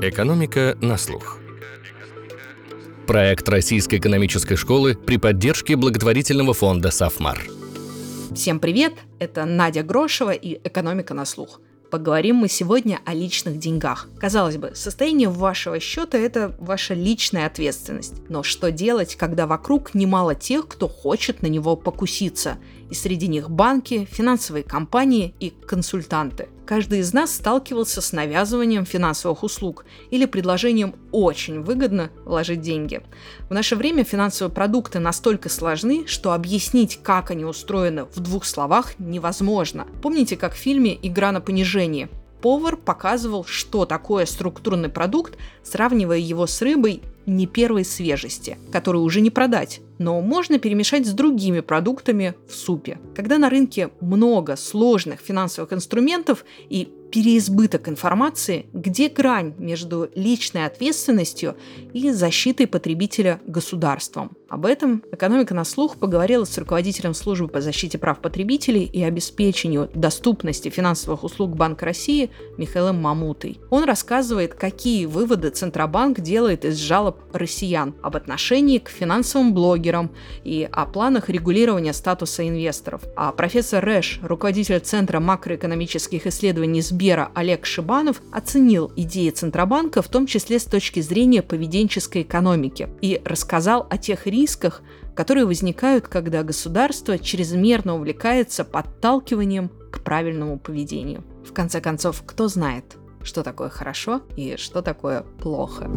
Экономика на слух. Проект Российской экономической школы при поддержке благотворительного фонда «Сафмар». Всем привет! Это Надя Грошева и «Экономика на слух». Поговорим мы сегодня о личных деньгах. Казалось бы, состояние вашего счета – это ваша личная ответственность. Но что делать, когда вокруг немало тех, кто хочет на него покуситься? И среди них банки, финансовые компании и консультанты. Каждый из нас сталкивался с навязыванием финансовых услуг или предложением очень выгодно вложить деньги. В наше время финансовые продукты настолько сложны, что объяснить, как они устроены в двух словах невозможно. Помните, как в фильме «Игра на понижение»? Повар показывал, что такое структурный продукт, сравнивая его с рыбой не первой свежести, которую уже не продать, но можно перемешать с другими продуктами в супе. Когда на рынке много сложных финансовых инструментов и переизбыток информации, где грань между личной ответственностью и защитой потребителя государством. Об этом «Экономика на слух» поговорила с руководителем службы по защите прав потребителей и обеспечению доступности финансовых услуг Банка России Михаилом Мамутой. Он рассказывает, какие выводы Центробанк делает из жалоб россиян об отношении к финансовым блогерам и о планах регулирования статуса инвесторов. А профессор Рэш, руководитель Центра макроэкономических исследований Сбера Олег Шибанов оценил идеи Центробанка, в том числе с точки зрения поведенческой экономики, и рассказал о тех рисках, которые возникают, когда государство чрезмерно увлекается подталкиванием к правильному поведению. В конце концов, кто знает, что такое хорошо и что такое плохо.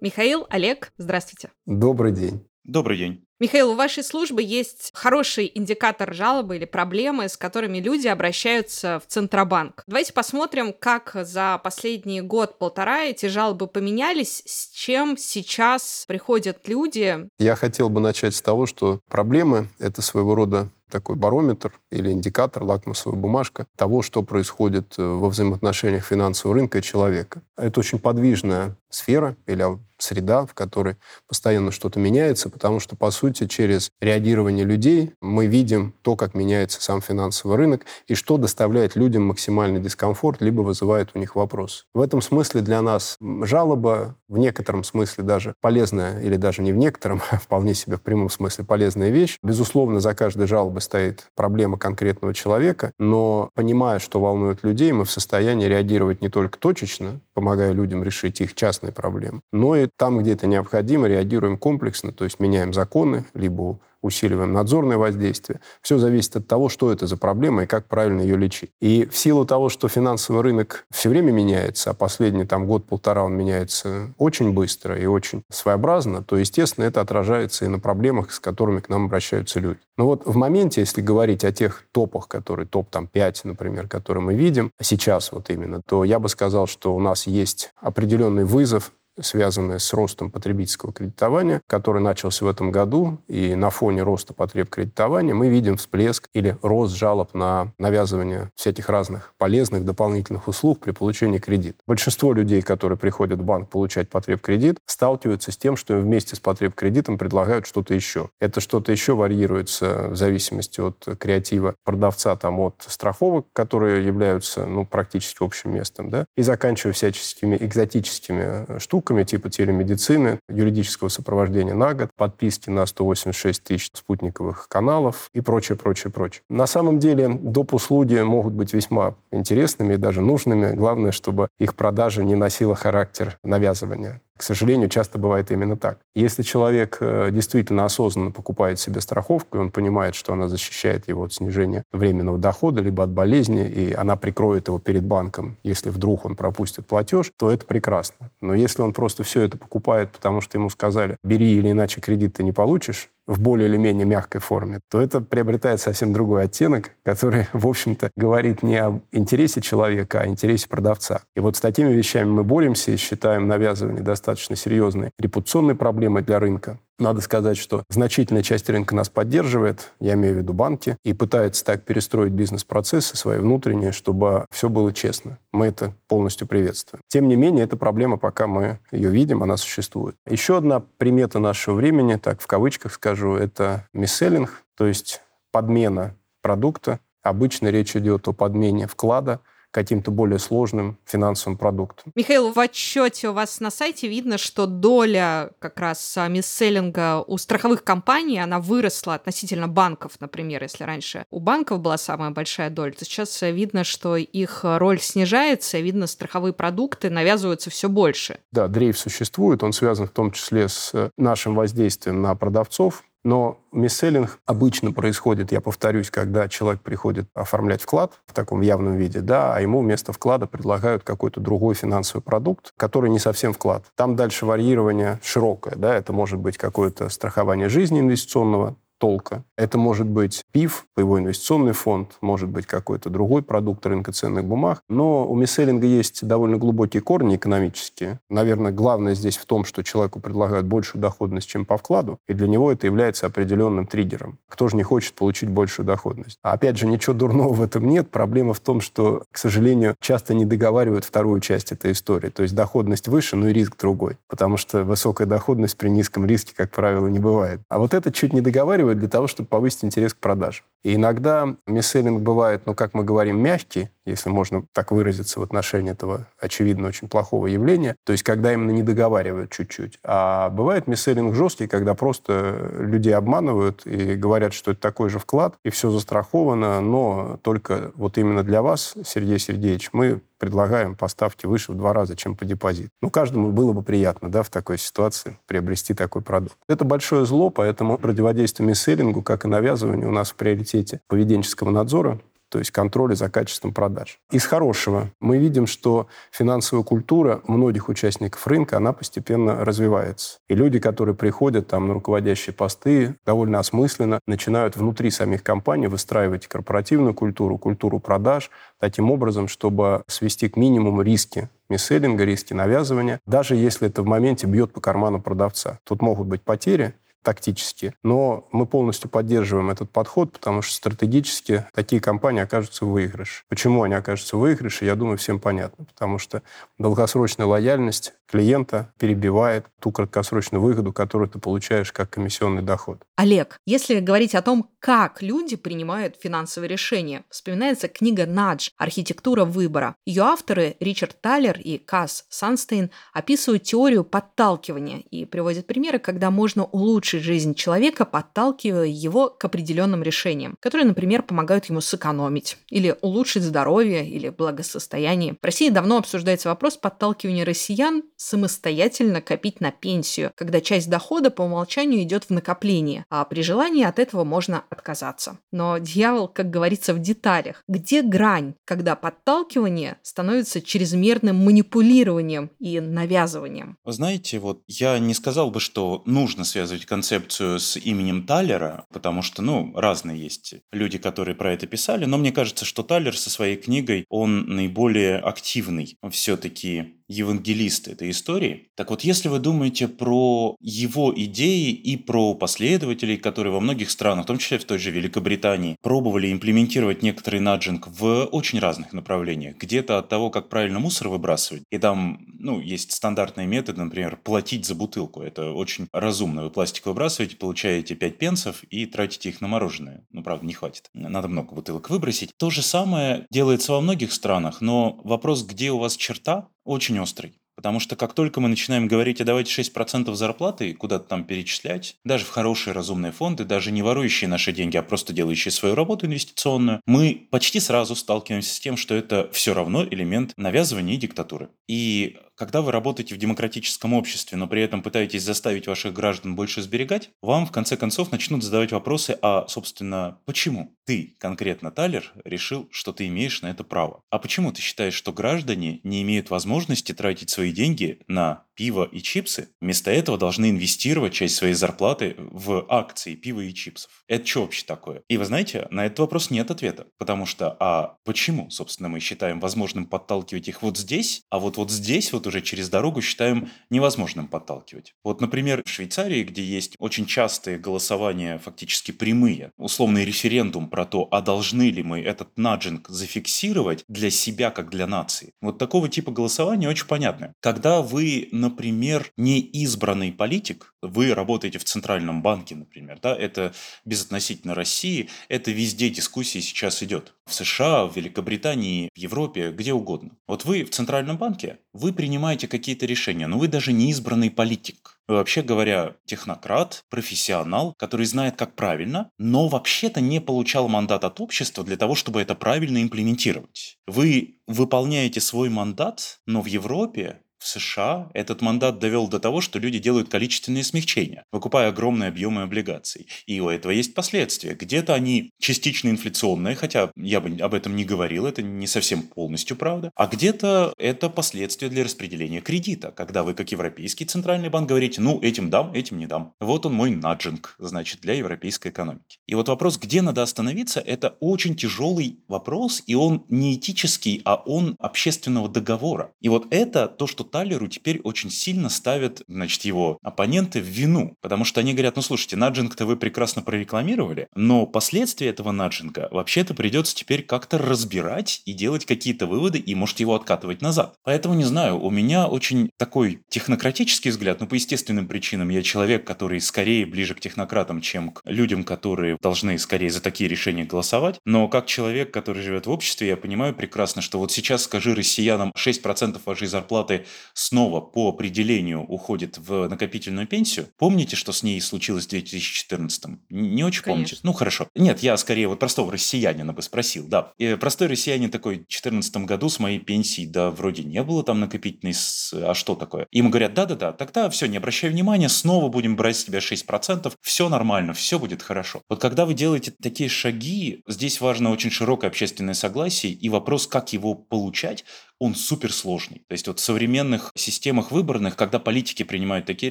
Михаил, Олег, здравствуйте. Добрый день. Добрый день. Михаил, у вашей службы есть хороший индикатор жалобы или проблемы, с которыми люди обращаются в Центробанк. Давайте посмотрим, как за последний год-полтора эти жалобы поменялись, с чем сейчас приходят люди. Я хотел бы начать с того, что проблемы — это своего рода такой барометр или индикатор, лакмусовая бумажка того, что происходит э, во взаимоотношениях финансового рынка и человека. Это очень подвижная сфера или среда, в которой постоянно что-то меняется, потому что, по сути, через реагирование людей мы видим то, как меняется сам финансовый рынок и что доставляет людям максимальный дискомфорт, либо вызывает у них вопрос. В этом смысле для нас жалоба в некотором смысле даже полезная, или даже не в некотором, а вполне себе в прямом смысле полезная вещь. Безусловно, за каждой жалобой стоит проблема конкретного человека, но понимая, что волнует людей, мы в состоянии реагировать не только точечно, помогая людям решить их частные проблемы, но и там, где это необходимо, реагируем комплексно, то есть меняем законы, либо усиливаем надзорное воздействие. Все зависит от того, что это за проблема и как правильно ее лечить. И в силу того, что финансовый рынок все время меняется, а последний там год-полтора он меняется очень быстро и очень своеобразно, то, естественно, это отражается и на проблемах, с которыми к нам обращаются люди. Но вот в моменте, если говорить о тех топах, которые топ там 5, например, которые мы видим сейчас вот именно, то я бы сказал, что у нас есть определенный вызов связанная с ростом потребительского кредитования, который начался в этом году. И на фоне роста потреб кредитования мы видим всплеск или рост жалоб на навязывание всяких разных полезных дополнительных услуг при получении кредита. Большинство людей, которые приходят в банк получать потреб кредит, сталкиваются с тем, что им вместе с потреб кредитом предлагают что-то еще. Это что-то еще варьируется в зависимости от креатива продавца, там, от страховок, которые являются ну, практически общим местом, да, и заканчивая всяческими экзотическими штуками, услугами типа телемедицины, юридического сопровождения на год, подписки на 186 тысяч спутниковых каналов и прочее, прочее, прочее. На самом деле доп. услуги могут быть весьма интересными и даже нужными. Главное, чтобы их продажа не носила характер навязывания. К сожалению, часто бывает именно так. Если человек э, действительно осознанно покупает себе страховку, и он понимает, что она защищает его от снижения временного дохода, либо от болезни, и она прикроет его перед банком, если вдруг он пропустит платеж, то это прекрасно. Но если он просто все это покупает, потому что ему сказали, бери или иначе кредит ты не получишь, в более или менее мягкой форме, то это приобретает совсем другой оттенок, который, в общем-то, говорит не об интересе человека, а о интересе продавца. И вот с такими вещами мы боремся и считаем навязывание достаточно серьезной репутационной проблемой для рынка. Надо сказать, что значительная часть рынка нас поддерживает, я имею в виду банки, и пытается так перестроить бизнес-процессы свои внутренние, чтобы все было честно. Мы это полностью приветствуем. Тем не менее, эта проблема, пока мы ее видим, она существует. Еще одна примета нашего времени, так в кавычках скажу, это мисселлинг, то есть подмена продукта Обычно речь идет о подмене вклада каким-то более сложным финансовым продуктом. Михаил, в отчете у вас на сайте видно, что доля как раз а, мисселлинга у страховых компаний, она выросла относительно банков, например, если раньше у банков была самая большая доля, то сейчас видно, что их роль снижается, видно, страховые продукты навязываются все больше. Да, дрейф существует, он связан в том числе с нашим воздействием на продавцов, но мисселлинг обычно происходит, я повторюсь, когда человек приходит оформлять вклад в таком явном виде, да, а ему вместо вклада предлагают какой-то другой финансовый продукт, который не совсем вклад. Там дальше варьирование широкое, да, это может быть какое-то страхование жизни инвестиционного, толка. Это может быть ПИФ, его инвестиционный фонд, может быть какой-то другой продукт рынка ценных бумаг. Но у мисселлинга есть довольно глубокие корни экономические. Наверное, главное здесь в том, что человеку предлагают большую доходность, чем по вкладу, и для него это является определенным триггером. Кто же не хочет получить большую доходность? А опять же, ничего дурного в этом нет. Проблема в том, что, к сожалению, часто не договаривают вторую часть этой истории. То есть доходность выше, но и риск другой. Потому что высокая доходность при низком риске, как правило, не бывает. А вот это чуть не договаривают, делают для того, чтобы повысить интерес к продаже. И иногда мисселлинг бывает, ну, как мы говорим, мягкий, если можно так выразиться в отношении этого, очевидно, очень плохого явления. То есть, когда именно не договаривают чуть-чуть. А бывает мисселлинг жесткий, когда просто людей обманывают и говорят, что это такой же вклад, и все застраховано, но только вот именно для вас, Сергей Сергеевич, мы предлагаем поставьте выше в два раза, чем по депозиту. Ну, каждому было бы приятно, да, в такой ситуации приобрести такой продукт. Это большое зло, поэтому противодействие мисселлингу, как и навязыванию, у нас в приоритете поведенческого надзора то есть контроля за качеством продаж. Из хорошего мы видим, что финансовая культура многих участников рынка, она постепенно развивается. И люди, которые приходят там на руководящие посты, довольно осмысленно начинают внутри самих компаний выстраивать корпоративную культуру, культуру продаж, таким образом, чтобы свести к минимуму риски мисселлинга, риски навязывания, даже если это в моменте бьет по карману продавца. Тут могут быть потери, тактически. Но мы полностью поддерживаем этот подход, потому что стратегически такие компании окажутся в выигрыше. Почему они окажутся в выигрыше, я думаю, всем понятно. Потому что долгосрочная лояльность клиента перебивает ту краткосрочную выгоду, которую ты получаешь как комиссионный доход. Олег, если говорить о том, как люди принимают финансовые решения, вспоминается книга «Надж. Архитектура выбора». Ее авторы Ричард Талер и Касс Санстейн описывают теорию подталкивания и приводят примеры, когда можно улучшить жизнь человека, подталкивая его к определенным решениям, которые, например, помогают ему сэкономить или улучшить здоровье или благосостояние. В России давно обсуждается вопрос подталкивания россиян самостоятельно копить на пенсию, когда часть дохода по умолчанию идет в накопление, а при желании от этого можно отказаться. Но дьявол, как говорится, в деталях. Где грань, когда подталкивание становится чрезмерным манипулированием и навязыванием? Вы знаете, вот я не сказал бы, что нужно связывать концепцию с именем Талера, потому что, ну, разные есть люди, которые про это писали, но мне кажется, что Талер со своей книгой, он наиболее активный все-таки евангелист этой истории. Так вот, если вы думаете про его идеи и про последователей, которые во многих странах, в том числе в той же Великобритании, пробовали имплементировать некоторый наджинг в очень разных направлениях. Где-то от того, как правильно мусор выбрасывать, и там, ну, есть стандартные методы, например, платить за бутылку. Это очень разумно. Вы пластик выбрасываете, получаете 5 пенсов и тратите их на мороженое. Ну, правда, не хватит. Надо много бутылок выбросить. То же самое делается во многих странах, но вопрос, где у вас черта, очень острый. Потому что как только мы начинаем говорить, а давайте 6% зарплаты куда-то там перечислять, даже в хорошие разумные фонды, даже не ворующие наши деньги, а просто делающие свою работу инвестиционную, мы почти сразу сталкиваемся с тем, что это все равно элемент навязывания и диктатуры. И когда вы работаете в демократическом обществе, но при этом пытаетесь заставить ваших граждан больше сберегать, вам в конце концов начнут задавать вопросы, а, собственно, почему ты, конкретно Талер, решил, что ты имеешь на это право? А почему ты считаешь, что граждане не имеют возможности тратить свои деньги на пиво и чипсы, вместо этого должны инвестировать часть своей зарплаты в акции пива и чипсов. Это что вообще такое? И вы знаете, на этот вопрос нет ответа. Потому что, а почему, собственно, мы считаем возможным подталкивать их вот здесь, а вот вот здесь вот уже через дорогу считаем невозможным подталкивать? Вот, например, в Швейцарии, где есть очень частые голосования, фактически прямые, условный референдум про то, а должны ли мы этот наджинг зафиксировать для себя, как для нации. Вот такого типа голосования очень понятно. Когда вы, например, например, неизбранный политик, вы работаете в центральном банке, например, да, это безотносительно России, это везде дискуссии сейчас идет. В США, в Великобритании, в Европе, где угодно. Вот вы в центральном банке, вы принимаете какие-то решения, но вы даже не избранный политик. Вы вообще говоря, технократ, профессионал, который знает, как правильно, но вообще-то не получал мандат от общества для того, чтобы это правильно имплементировать. Вы выполняете свой мандат, но в Европе в США этот мандат довел до того, что люди делают количественные смягчения, выкупая огромные объемы облигаций. И у этого есть последствия. Где-то они частично инфляционные, хотя я бы об этом не говорил, это не совсем полностью правда. А где-то это последствия для распределения кредита, когда вы, как Европейский центральный банк, говорите, ну, этим дам, этим не дам. Вот он мой наджинг, значит, для европейской экономики. И вот вопрос, где надо остановиться, это очень тяжелый вопрос, и он не этический, а он общественного договора. И вот это то, что Талеру теперь очень сильно ставят, значит, его оппоненты в вину. Потому что они говорят, ну слушайте, наджинг-то вы прекрасно прорекламировали, но последствия этого наджинга вообще-то придется теперь как-то разбирать и делать какие-то выводы, и может его откатывать назад. Поэтому, не знаю, у меня очень такой технократический взгляд, но по естественным причинам я человек, который скорее ближе к технократам, чем к людям, которые должны скорее за такие решения голосовать. Но как человек, который живет в обществе, я понимаю прекрасно, что вот сейчас скажи россиянам 6% вашей зарплаты снова по определению уходит в накопительную пенсию, помните, что с ней случилось в 2014? Не очень Конечно. помните? Ну, хорошо. Нет, я скорее вот простого россиянина бы спросил, да. И простой россиянин такой, в 2014 году с моей пенсией, да, вроде не было там накопительной, а что такое? Ему говорят, да-да-да, тогда все, не обращай внимания, снова будем брать с тебя 6%, все нормально, все будет хорошо. Вот когда вы делаете такие шаги, здесь важно очень широкое общественное согласие и вопрос, как его получать, он суперсложный. То есть вот в современных системах выборных, когда политики принимают такие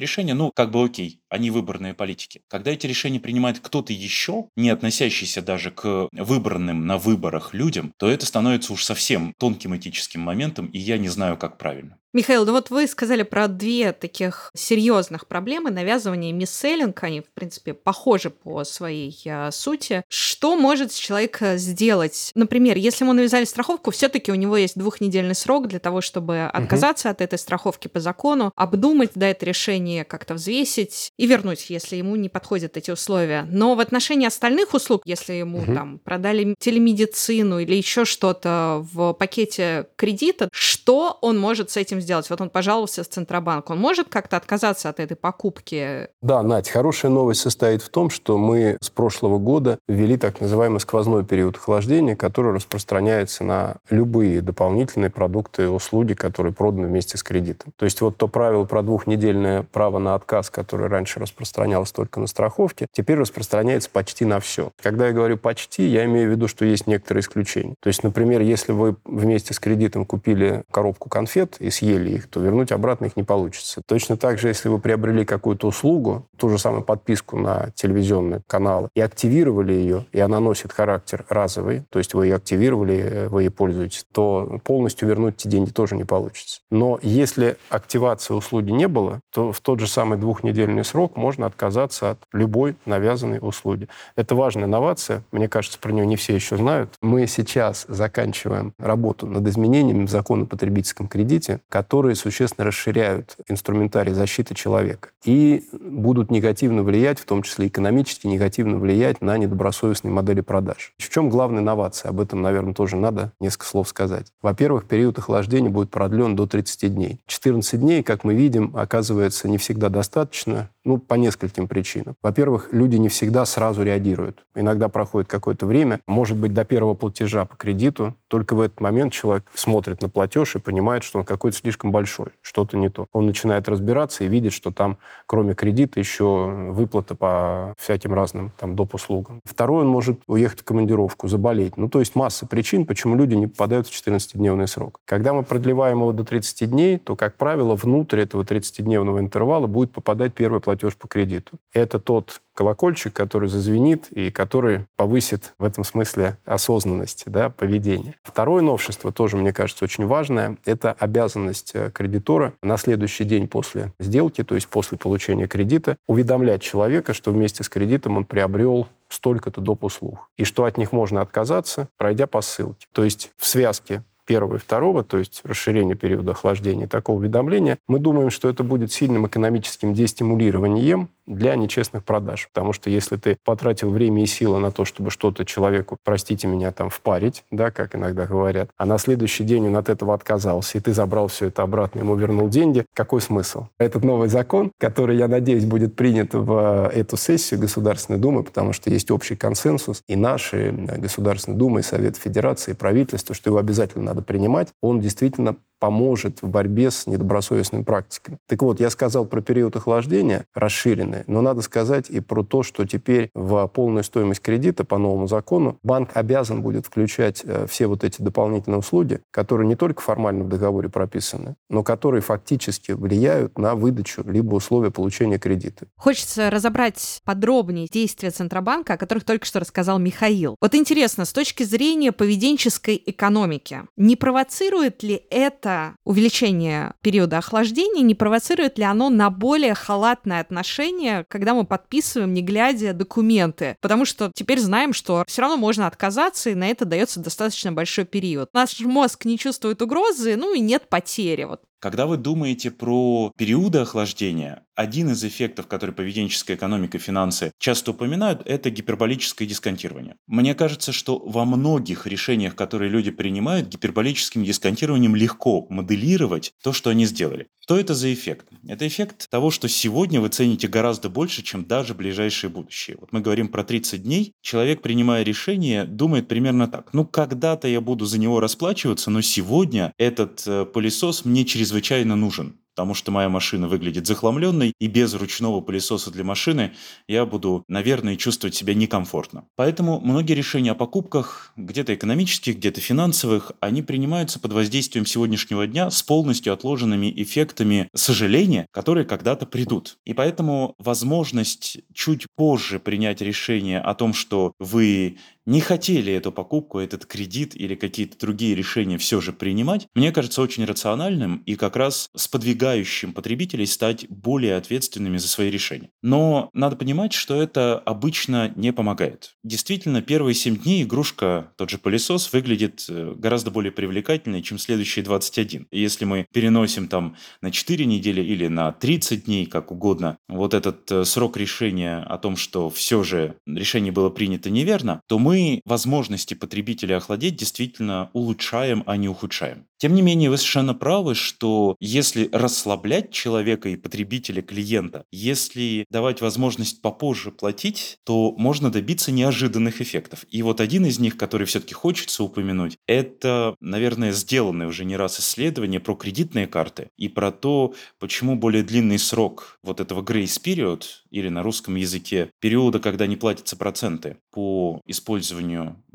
решения, ну, как бы окей, они выборные политики. Когда эти решения принимает кто-то еще, не относящийся даже к выбранным на выборах людям, то это становится уж совсем тонким этическим моментом, и я не знаю, как правильно. Михаил, ну вот вы сказали про две таких серьезных проблемы. Навязывание и мисселлинг, они, в принципе, похожи по своей а, сути. Что может человек а, сделать? Например, если ему навязали страховку, все таки у него есть двухнедельный срок для того, чтобы отказаться от этой страховки по закону, обдумать, да, это решение как-то взвесить и вернуть, если ему не подходят эти условия. Но в отношении остальных услуг, если ему Мгм. там продали телемедицину или еще что-то в пакете кредита, что он может с этим сделать? Вот он пожаловался в Центробанк, он может как-то отказаться от этой покупки? Да, Надь, хорошая новость состоит в том, что мы с прошлого года ввели так называемый сквозной период охлаждения, который распространяется на любые дополнительные продукты и услуги, которые проданы вместе с кредитом. То есть вот то правило про двухнедельное право на отказ, которое раньше распространялось только на страховке, теперь распространяется почти на все. Когда я говорю почти, я имею в виду, что есть некоторые исключения. То есть, например, если вы вместе с кредитом купили коробку конфет и съели их, то вернуть обратно их не получится. Точно так же, если вы приобрели какую-то услугу, ту же самую подписку на телевизионные каналы, и активировали ее, и она носит характер разовый, то есть вы ее активировали, э, вы ей пользуетесь, то полностью вернуть эти деньги тоже не получится. Но если активации услуги не было, то в тот же самый двухнедельный срок можно отказаться от любой навязанной услуги. Это важная инновация. Мне кажется, про нее не все еще знают. Мы сейчас заканчиваем работу над изменениями в закон о потребительском кредите, которые существенно расширяют инструментарий защиты человека и будут негативно влиять, в том числе экономически негативно влиять на недобросовестные модели продаж. В чем главная инновация? Об этом, наверное, тоже надо несколько слов сказать. Во-первых, период охлаждения будет продлен до 30 дней. 14 дней, как мы видим, оказывается не всегда достаточно, ну, по нескольким причинам. Во-первых, люди не всегда сразу реагируют. Иногда проходит какое-то время, может быть, до первого платежа по кредиту. Только в этот момент человек смотрит на платеж и понимает, что он какой-то слишком большой, что-то не то. Он начинает разбираться и видит, что там, кроме кредита, еще выплата по всяким разным там, доп. услугам. Второй, он может уехать в командировку, заболеть. Ну, то есть масса причин, почему люди не попадают в 14-дневный срок. Когда мы продлеваем его до 30 дней, то, как правило, внутрь этого 30-дневного интервала будет попадать первый платеж по кредиту. Это тот колокольчик, который зазвенит и который повысит в этом смысле осознанность да, поведения. Второе новшество, тоже, мне кажется, очень важное, это обязанность э, кредитора на следующий день после сделки, то есть после получения кредита, уведомлять человека, что вместе с кредитом он приобрел столько-то доп. услуг, и что от них можно отказаться, пройдя по ссылке. То есть в связке первого и второго, то есть расширение периода охлаждения такого уведомления, мы думаем, что это будет сильным экономическим дестимулированием для нечестных продаж. Потому что если ты потратил время и силы на то, чтобы что-то человеку, простите меня, там впарить, да, как иногда говорят, а на следующий день он от этого отказался, и ты забрал все это обратно, ему вернул деньги, какой смысл? Этот новый закон, который, я надеюсь, будет принят в эту сессию Государственной Думы, потому что есть общий консенсус, и наши Государственная Дума, и Совет Федерации, и правительство, что его обязательно надо принимать, он действительно поможет в борьбе с недобросовестными практиками. Так вот, я сказал про период охлаждения расширенный, но надо сказать и про то, что теперь в полную стоимость кредита по новому закону банк обязан будет включать э, все вот эти дополнительные услуги, которые не только формально в договоре прописаны, но которые фактически влияют на выдачу либо условия получения кредита. Хочется разобрать подробнее действия Центробанка, о которых только что рассказал Михаил. Вот интересно, с точки зрения поведенческой экономики, не провоцирует ли это это увеличение периода охлаждения, не провоцирует ли оно на более халатное отношение, когда мы подписываем, не глядя, документы? Потому что теперь знаем, что все равно можно отказаться, и на это дается достаточно большой период. Наш мозг не чувствует угрозы, ну и нет потери. Вот когда вы думаете про периоды охлаждения, один из эффектов, который поведенческая экономика и финансы часто упоминают, это гиперболическое дисконтирование. Мне кажется, что во многих решениях, которые люди принимают, гиперболическим дисконтированием легко моделировать то, что они сделали. Что это за эффект? Это эффект того, что сегодня вы цените гораздо больше, чем даже ближайшее будущее. Вот мы говорим про 30 дней. Человек, принимая решение, думает примерно так. Ну, когда-то я буду за него расплачиваться, но сегодня этот э, пылесос мне чрезвычайно нужен потому что моя машина выглядит захламленной, и без ручного пылесоса для машины я буду, наверное, чувствовать себя некомфортно. Поэтому многие решения о покупках, где-то экономических, где-то финансовых, они принимаются под воздействием сегодняшнего дня с полностью отложенными эффектами сожаления, которые когда-то придут. И поэтому возможность чуть позже принять решение о том, что вы не хотели эту покупку, этот кредит или какие-то другие решения все же принимать, мне кажется очень рациональным и как раз сподвигающим потребителей стать более ответственными за свои решения. Но надо понимать, что это обычно не помогает. Действительно, первые 7 дней игрушка, тот же пылесос, выглядит э, гораздо более привлекательной, чем следующие 21. Если мы переносим там на 4 недели или на 30 дней, как угодно, вот этот э, срок решения о том, что все же решение было принято неверно, то мы возможности потребителя охладеть действительно улучшаем, а не ухудшаем. Тем не менее, вы совершенно правы, что если расслаблять человека и потребителя, клиента, если давать возможность попозже платить, то можно добиться неожиданных эффектов. И вот один из них, который все-таки хочется упомянуть, это, наверное, сделанное уже не раз исследование про кредитные карты и про то, почему более длинный срок вот этого grace period, или на русском языке периода, когда не платятся проценты по использованию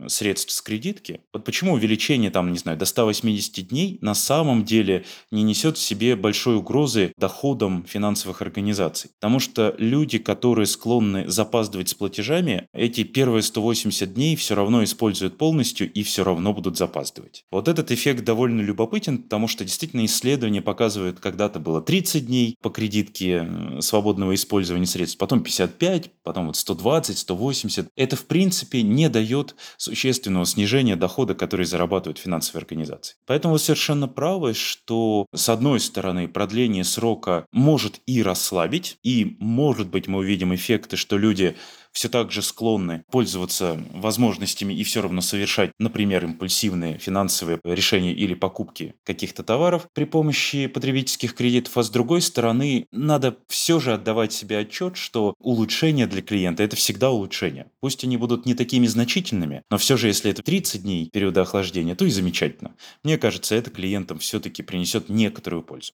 средств с кредитки. Вот почему увеличение там, не знаю, до 180 дней на самом деле не несет в себе большой угрозы доходам финансовых организаций. Потому что люди, которые склонны запаздывать с платежами, эти первые 180 дней все равно используют полностью и все равно будут запаздывать. Вот этот эффект довольно любопытен, потому что действительно исследования показывают, когда-то было 30 дней по кредитке свободного использования средств, потом 55, потом вот 120, 180. Это, в принципе, не дает существенного снижения дохода, который зарабатывают финансовые организации. Поэтому вы совершенно правы, что, с одной стороны, продление срока может и расслабить, и, может быть, мы увидим эффекты, что люди все так же склонны пользоваться возможностями и все равно совершать, например, импульсивные финансовые решения или покупки каких-то товаров при помощи потребительских кредитов, а с другой стороны, надо все же отдавать себе отчет, что улучшение для клиента – это всегда улучшение. Пусть они будут не такими значительными, но все же, если это 30 дней периода охлаждения, то и замечательно. Мне кажется, это клиентам все-таки принесет некоторую пользу.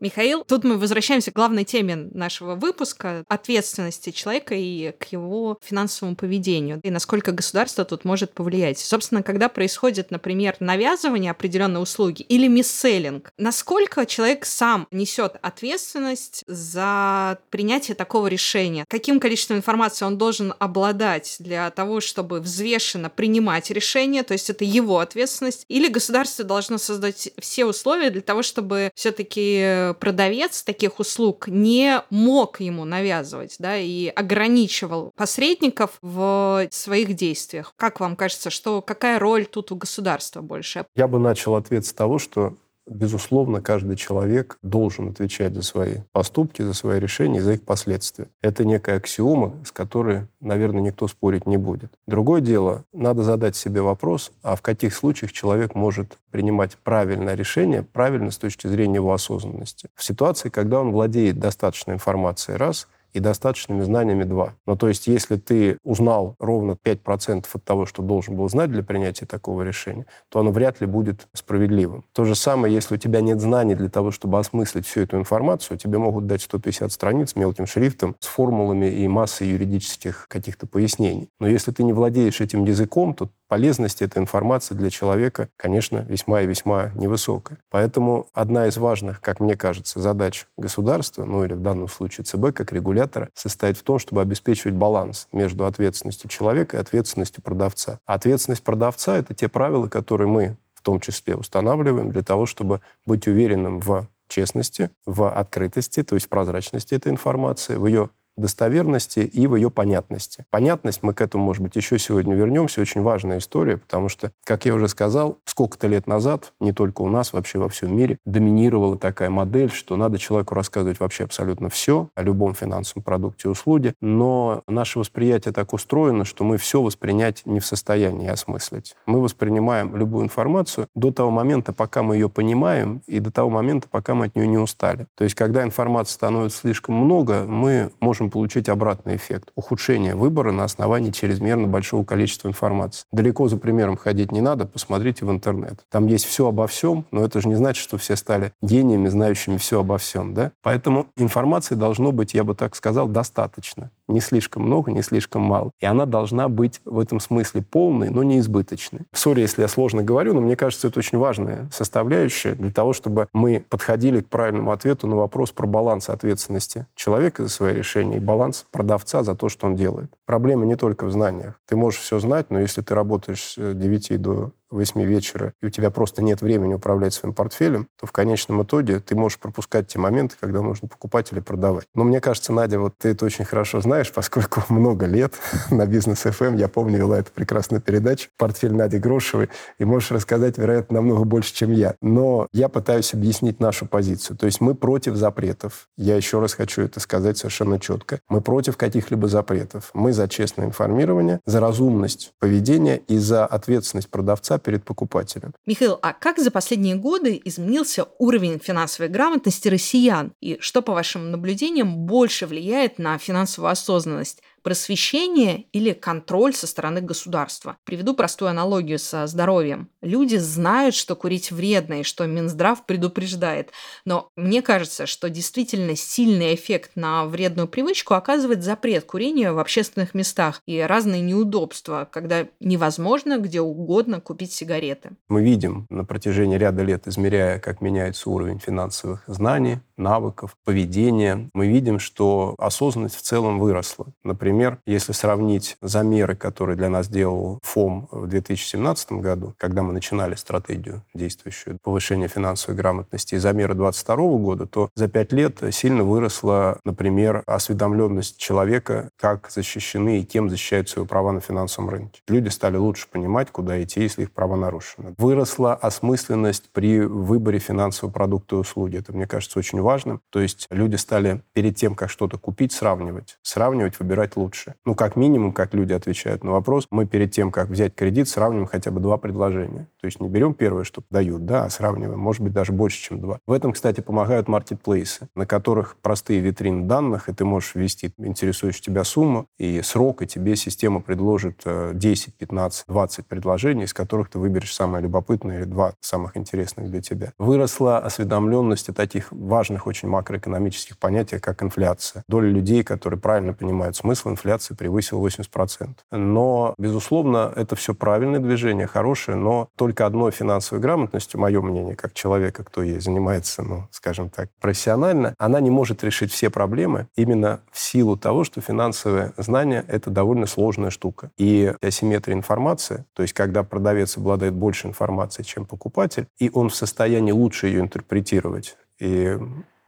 Михаил, тут мы возвращаемся к главной теме нашего выпуска — ответственности человека и к его финансовому поведению, и насколько государство тут может повлиять. Собственно, когда происходит, например, навязывание определенной услуги или мисселлинг, насколько человек сам несет ответственность за принятие такого решения? Каким количеством информации он должен обладать для того, чтобы взвешенно принимать решение, то есть это его ответственность, или государство должно создать все условия для того, чтобы все-таки продавец таких услуг не мог ему навязывать, да, и ограничивал посредников в своих действиях. Как вам кажется, что какая роль тут у государства больше? Я бы начал ответ с того, что Безусловно, каждый человек должен отвечать за свои поступки, за свои решения, за их последствия. Это некая аксиома, с которой, наверное, никто спорить не будет. Другое дело, надо задать себе вопрос, а в каких случаях человек может принимать правильное решение, правильно с точки зрения его осознанности. В ситуации, когда он владеет достаточной информацией, раз – и достаточными знаниями 2. Ну, то есть, если ты узнал ровно 5% от того, что должен был знать для принятия такого решения, то оно вряд ли будет справедливым. То же самое, если у тебя нет знаний для того, чтобы осмыслить всю эту информацию, тебе могут дать 150 страниц мелким шрифтом с формулами и массой юридических каких-то пояснений. Но если ты не владеешь этим языком, то полезность этой информации для человека, конечно, весьма и весьма невысокая. Поэтому одна из важных, как мне кажется, задач государства, ну или в данном случае ЦБ, как регулятора, состоит в том, чтобы обеспечивать баланс между ответственностью человека и ответственностью продавца. Ответственность продавца — это те правила, которые мы в том числе устанавливаем для того, чтобы быть уверенным в честности, в открытости, то есть прозрачности этой информации, в ее достоверности и в ее понятности. Понятность, мы к этому, может быть, еще сегодня вернемся, очень важная история, потому что, как я уже сказал, сколько-то лет назад, не только у нас, вообще во всем мире, доминировала такая модель, что надо человеку рассказывать вообще абсолютно все о любом финансовом продукте и услуге, но наше восприятие так устроено, что мы все воспринять не в состоянии осмыслить. Мы воспринимаем любую информацию до того момента, пока мы ее понимаем, и до того момента, пока мы от нее не устали. То есть, когда информации становится слишком много, мы можем получить обратный эффект. Ухудшение выбора на основании чрезмерно большого количества информации. Далеко за примером ходить не надо, посмотрите в интернет. Там есть все обо всем, но это же не значит, что все стали гениями, знающими все обо всем. Да? Поэтому информации должно быть, я бы так сказал, достаточно не слишком много, не слишком мало. И она должна быть в этом смысле полной, но не избыточной. Сори, если я сложно говорю, но мне кажется, это очень важная составляющая для того, чтобы мы подходили к правильному ответу на вопрос про баланс ответственности человека за свои решения и баланс продавца за то, что он делает. Проблема не только в знаниях. Ты можешь все знать, но если ты работаешь с 9 до 8 вечера, и у тебя просто нет времени управлять своим портфелем, то в конечном итоге ты можешь пропускать те моменты, когда нужно покупать или продавать. Но мне кажется, Надя, вот ты это очень хорошо знаешь, поскольку много лет на бизнес FM, эм, я помню, вела эту прекрасную передачу «Портфель Нади Грошевой», и можешь рассказать, вероятно, намного больше, чем я. Но я пытаюсь объяснить нашу позицию. То есть мы против запретов. Я еще раз хочу это сказать совершенно четко. Мы против каких-либо запретов. Мы за честное информирование, за разумность поведения и за ответственность продавца перед покупателем. Михаил, а как за последние годы изменился уровень финансовой грамотности россиян? И что, по вашим наблюдениям, больше влияет на финансовую осознанность? Просвещение или контроль со стороны государства. Приведу простую аналогию со здоровьем. Люди знают, что курить вредно и что Минздрав предупреждает. Но мне кажется, что действительно сильный эффект на вредную привычку оказывает запрет курения в общественных местах и разные неудобства, когда невозможно где угодно купить сигареты. Мы видим на протяжении ряда лет, измеряя, как меняется уровень финансовых знаний, навыков, поведения, мы видим, что осознанность в целом выросла. Например, Например, если сравнить замеры, которые для нас делал ФОМ в 2017 году, когда мы начинали стратегию действующую повышения финансовой грамотности, и замеры 2022 года, то за пять лет сильно выросла, например, осведомленность человека, как защищены и кем защищают свои права на финансовом рынке. Люди стали лучше понимать, куда идти, если их права нарушены. Выросла осмысленность при выборе финансового продукта и услуги. Это, мне кажется, очень важным. То есть люди стали перед тем, как что-то купить, сравнивать. Сравнивать, выбирать лучше. Ну, как минимум, как люди отвечают на вопрос, мы перед тем, как взять кредит, сравниваем хотя бы два предложения. То есть не берем первое, что дают, да, а сравниваем, может быть, даже больше, чем два. В этом, кстати, помогают маркетплейсы, на которых простые витрины данных, и ты можешь ввести интересующую тебя сумму и срок, и тебе система предложит 10, 15, 20 предложений, из которых ты выберешь самое любопытное или два самых интересных для тебя. Выросла осведомленность о таких важных очень макроэкономических понятиях, как инфляция. Доля людей, которые правильно понимают смысл инфляции превысил 80%. Но, безусловно, это все правильное движение, хорошее, но только одной финансовой грамотностью, мое мнение, как человека, кто ей занимается, ну, скажем так, профессионально, она не может решить все проблемы именно в силу того, что финансовое знание — это довольно сложная штука. И асимметрия информации, то есть когда продавец обладает больше информации, чем покупатель, и он в состоянии лучше ее интерпретировать и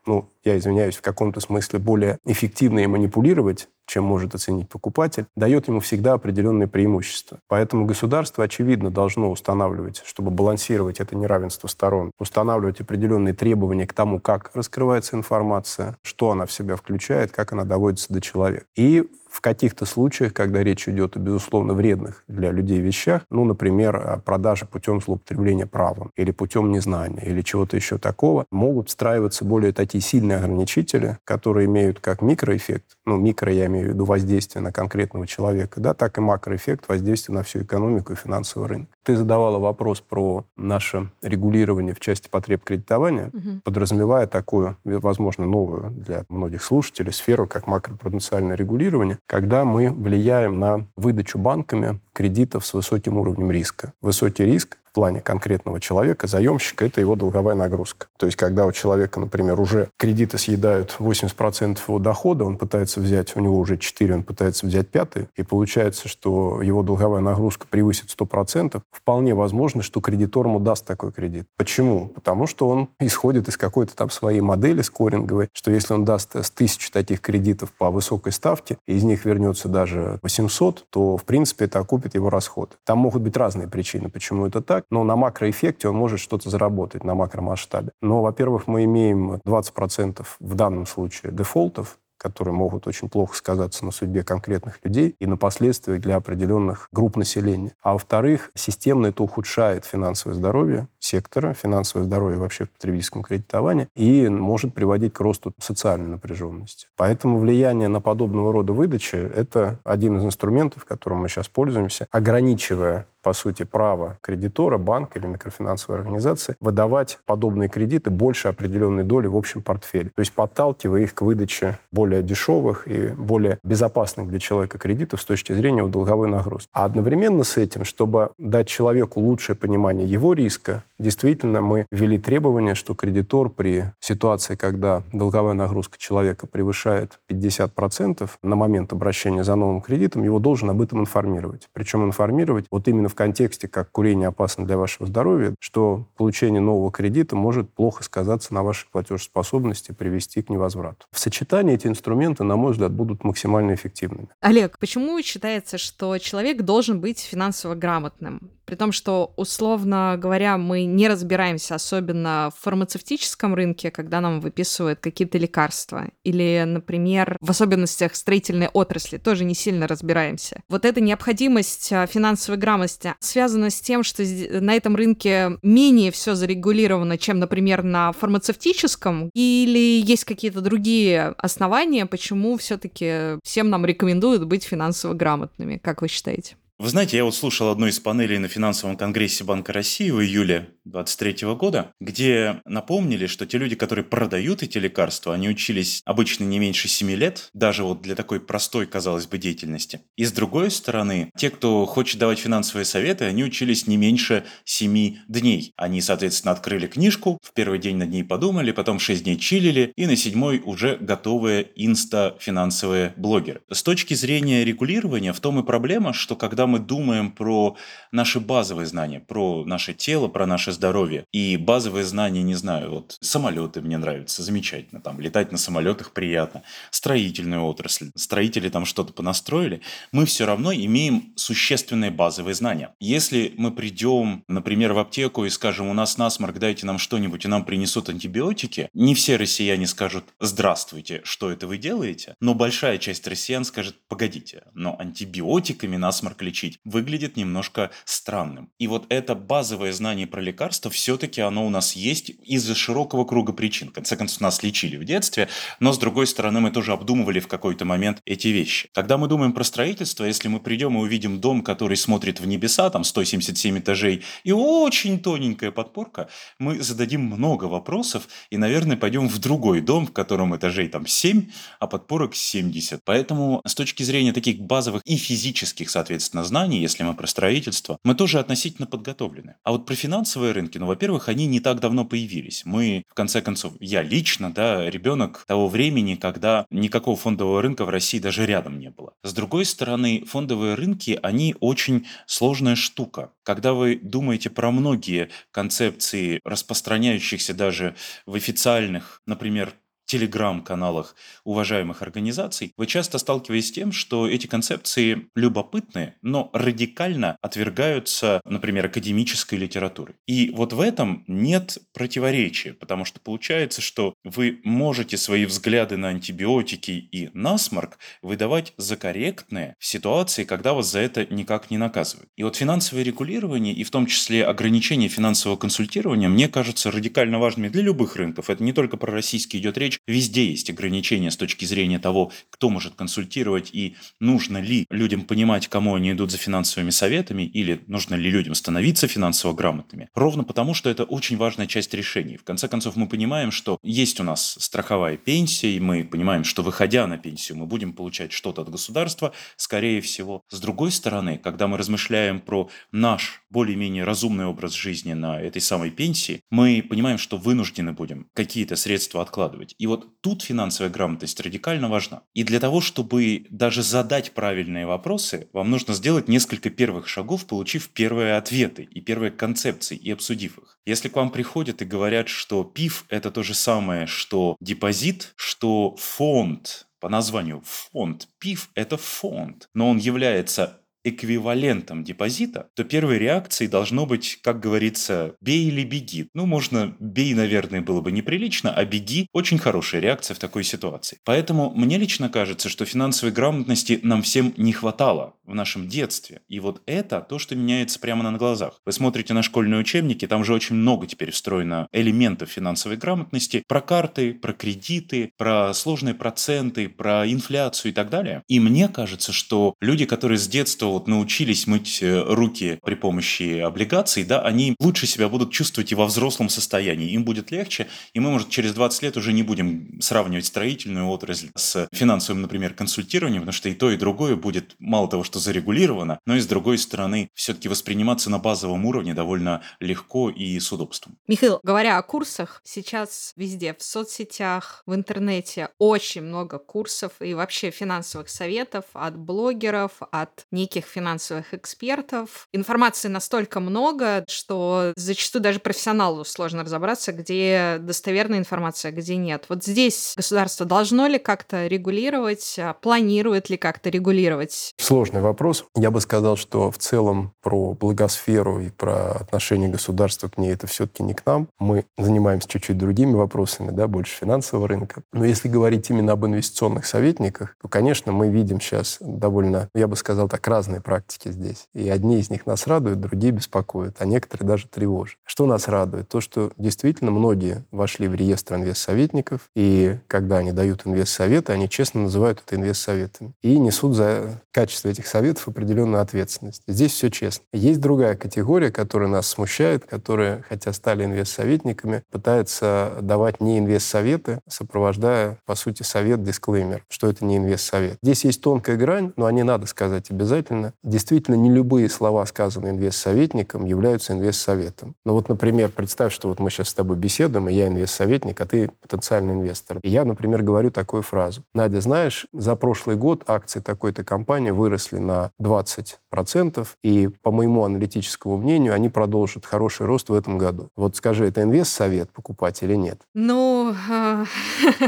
ну, я извиняюсь, в каком-то смысле более эффективно и манипулировать, чем может оценить покупатель, дает ему всегда определенные преимущества. Поэтому государство, очевидно, должно устанавливать, чтобы балансировать это неравенство сторон, устанавливать определенные требования к тому, как раскрывается информация, что она в себя включает, как она доводится до человека. И в каких-то случаях, когда речь идет о, безусловно, вредных для людей вещах, ну, например, о продаже путем злоупотребления правом или путем незнания или чего-то еще такого, могут встраиваться более такие сильные ограничители, которые имеют как микроэффект, ну, микро я имею в виду воздействие на конкретного человека, да, так и макроэффект воздействия на всю экономику и финансовый рынок. Ты задавала вопрос про наше регулирование в части потреб кредитования, угу. подразумевая такую, возможно, новую для многих слушателей сферу, как макропруденциальное регулирование, когда мы влияем на выдачу банками кредитов с высоким уровнем риска. Высокий риск в плане конкретного человека, заемщика, это его долговая нагрузка. То есть, когда у человека, например, уже кредиты съедают 80% его дохода, он пытается взять, у него уже 4, он пытается взять 5, и получается, что его долговая нагрузка превысит 100%, вполне возможно, что кредитор ему даст такой кредит. Почему? Потому что он исходит из какой-то там своей модели скоринговой, что если он даст с тысячи таких кредитов по высокой ставке, из них вернется даже 800, то, в принципе, это окупит его расходы. Там могут быть разные причины, почему это так, но на макроэффекте он может что-то заработать на макромасштабе. Но, во-первых, мы имеем 20% в данном случае дефолтов, которые могут очень плохо сказаться на судьбе конкретных людей и на последствиях для определенных групп населения. А во-вторых, системно это ухудшает финансовое здоровье сектора, финансовое здоровье вообще в потребительском кредитовании и может приводить к росту социальной напряженности. Поэтому влияние на подобного рода выдачи – это один из инструментов, которым мы сейчас пользуемся, ограничивая по сути, право кредитора, банка или микрофинансовой организации выдавать подобные кредиты больше определенной доли в общем портфеле. То есть подталкивая их к выдаче более дешевых и более безопасных для человека кредитов с точки зрения долговой нагрузки. А одновременно с этим, чтобы дать человеку лучшее понимание его риска, действительно мы ввели требование, что кредитор при ситуации, когда долговая нагрузка человека превышает 50% на момент обращения за новым кредитом, его должен об этом информировать. Причем информировать вот именно в контексте, как курение опасно для вашего здоровья, что получение нового кредита может плохо сказаться на вашей платежеспособности, привести к невозврату. В сочетании эти инструменты, на мой взгляд, будут максимально эффективными. Олег, почему считается, что человек должен быть финансово грамотным? При том, что, условно говоря, мы не разбираемся особенно в фармацевтическом рынке, когда нам выписывают какие-то лекарства. Или, например, в особенностях строительной отрасли тоже не сильно разбираемся. Вот эта необходимость а, финансовой грамотности связана с тем, что на этом рынке менее все зарегулировано, чем, например, на фармацевтическом, или есть какие-то другие основания, почему все-таки всем нам рекомендуют быть финансово грамотными, как вы считаете? Вы знаете, я вот слушал одну из панелей на финансовом конгрессе Банка России в июле 2023 года, где напомнили, что те люди, которые продают эти лекарства, они учились обычно не меньше 7 лет, даже вот для такой простой, казалось бы, деятельности. И с другой стороны, те, кто хочет давать финансовые советы, они учились не меньше 7 дней. Они, соответственно, открыли книжку, в первый день над ней подумали, потом 6 дней чилили, и на седьмой уже готовые инста-финансовые блогеры. С точки зрения регулирования, в том и проблема, что когда мы думаем про наши базовые знания, про наше тело, про наше здоровье. И базовые знания, не знаю, вот самолеты мне нравятся, замечательно, там летать на самолетах приятно, строительную отрасль, строители там что-то понастроили, мы все равно имеем существенные базовые знания. Если мы придем, например, в аптеку и скажем, у нас насморк, дайте нам что-нибудь, и нам принесут антибиотики, не все россияне скажут «Здравствуйте, что это вы делаете?», но большая часть россиян скажет «Погодите, но антибиотиками насморк лечить лечить, выглядит немножко странным. И вот это базовое знание про лекарства, все-таки оно у нас есть из-за широкого круга причин. В конце концов, нас лечили в детстве, но с другой стороны, мы тоже обдумывали в какой-то момент эти вещи. Когда мы думаем про строительство, если мы придем и увидим дом, который смотрит в небеса, там 177 этажей, и очень тоненькая подпорка, мы зададим много вопросов и, наверное, пойдем в другой дом, в котором этажей там 7, а подпорок 70. Поэтому с точки зрения таких базовых и физических, соответственно, знаний, знаний, если мы про строительство, мы тоже относительно подготовлены. А вот про финансовые рынки, ну, во-первых, они не так давно появились. Мы, в конце концов, я лично, да, ребенок того времени, когда никакого фондового рынка в России даже рядом не было. С другой стороны, фондовые рынки, они очень сложная штука. Когда вы думаете про многие концепции, распространяющихся даже в официальных, например, телеграм-каналах уважаемых организаций, вы часто сталкиваетесь с тем, что эти концепции любопытны, но радикально отвергаются, например, академической литературой. И вот в этом нет противоречия, потому что получается, что вы можете свои взгляды на антибиотики и насморк выдавать за корректные в ситуации, когда вас за это никак не наказывают. И вот финансовое регулирование и в том числе ограничение финансового консультирования мне кажется радикально важными для любых рынков. Это не только про российский идет речь. Везде есть ограничения с точки зрения того, кто может консультировать и нужно ли людям понимать, кому они идут за финансовыми советами или нужно ли людям становиться финансово грамотными. Ровно потому, что это очень важная часть решений. В конце концов, мы понимаем, что есть у нас страховая пенсия, и мы понимаем, что выходя на пенсию, мы будем получать что-то от государства, скорее всего. С другой стороны, когда мы размышляем про наш более-менее разумный образ жизни на этой самой пенсии, мы понимаем, что вынуждены будем какие-то средства откладывать. И вот тут финансовая грамотность радикально важна. И для того, чтобы даже задать правильные вопросы, вам нужно сделать несколько первых шагов, получив первые ответы и первые концепции и обсудив их. Если к вам приходят и говорят, что ПИФ – это то же самое, что депозит, что фонд, по названию фонд. ПИФ – это фонд, но он является эквивалентом депозита, то первой реакцией должно быть, как говорится, бей или беги. Ну, можно бей, наверное, было бы неприлично, а беги – очень хорошая реакция в такой ситуации. Поэтому мне лично кажется, что финансовой грамотности нам всем не хватало в нашем детстве. И вот это то, что меняется прямо на глазах. Вы смотрите на школьные учебники, там же очень много теперь встроено элементов финансовой грамотности про карты, про кредиты, про сложные проценты, про инфляцию и так далее. И мне кажется, что люди, которые с детства вот научились мыть э, руки при помощи облигаций, да, они лучше себя будут чувствовать и во взрослом состоянии. Им будет легче, и мы, может, через 20 лет уже не будем сравнивать строительную отрасль с финансовым, например, консультированием, потому что и то, и другое будет мало того, что зарегулировано, но и с другой стороны все-таки восприниматься на базовом уровне довольно легко и с удобством. Михаил, говоря о курсах, сейчас везде, в соцсетях, в интернете очень много курсов и вообще финансовых советов от блогеров, от неких таких финансовых экспертов. Информации настолько много, что зачастую даже профессионалу сложно разобраться, где достоверная информация, а где нет. Вот здесь государство должно ли как-то регулировать, а планирует ли как-то регулировать? Сложный вопрос. Я бы сказал, что в целом про благосферу и про отношение государства к ней это все-таки не к нам. Мы занимаемся чуть-чуть другими вопросами, да, больше финансового рынка. Но если говорить именно об инвестиционных советниках, то, конечно, мы видим сейчас довольно, я бы сказал так, разные разные практики здесь. И одни из них нас радуют, другие беспокоят, а некоторые даже тревожат. Что нас радует? То, что действительно многие вошли в реестр инвестсоветников, и когда они дают инвестсоветы, они честно называют это инвестсоветами. И несут за качество этих советов определенную ответственность. Здесь все честно. Есть другая категория, которая нас смущает, которая, хотя стали инвестсоветниками, пытается давать не инвестсоветы, сопровождая, по сути, совет-дисклеймер, что это не инвестсовет. Здесь есть тонкая грань, но о ней надо сказать обязательно, действительно, действительно не любые слова, сказанные инвестсоветником, являются инвестсоветом. Ну вот, например, представь, что вот мы сейчас с тобой беседуем, и я инвестсоветник, а ты потенциальный инвестор. И я, например, говорю такую фразу. Надя, знаешь, за прошлый год акции такой-то компании выросли на 20%, и, по моему аналитическому мнению, они продолжат хороший рост в этом году. Вот скажи, это инвестсовет покупать или нет? Ну, а,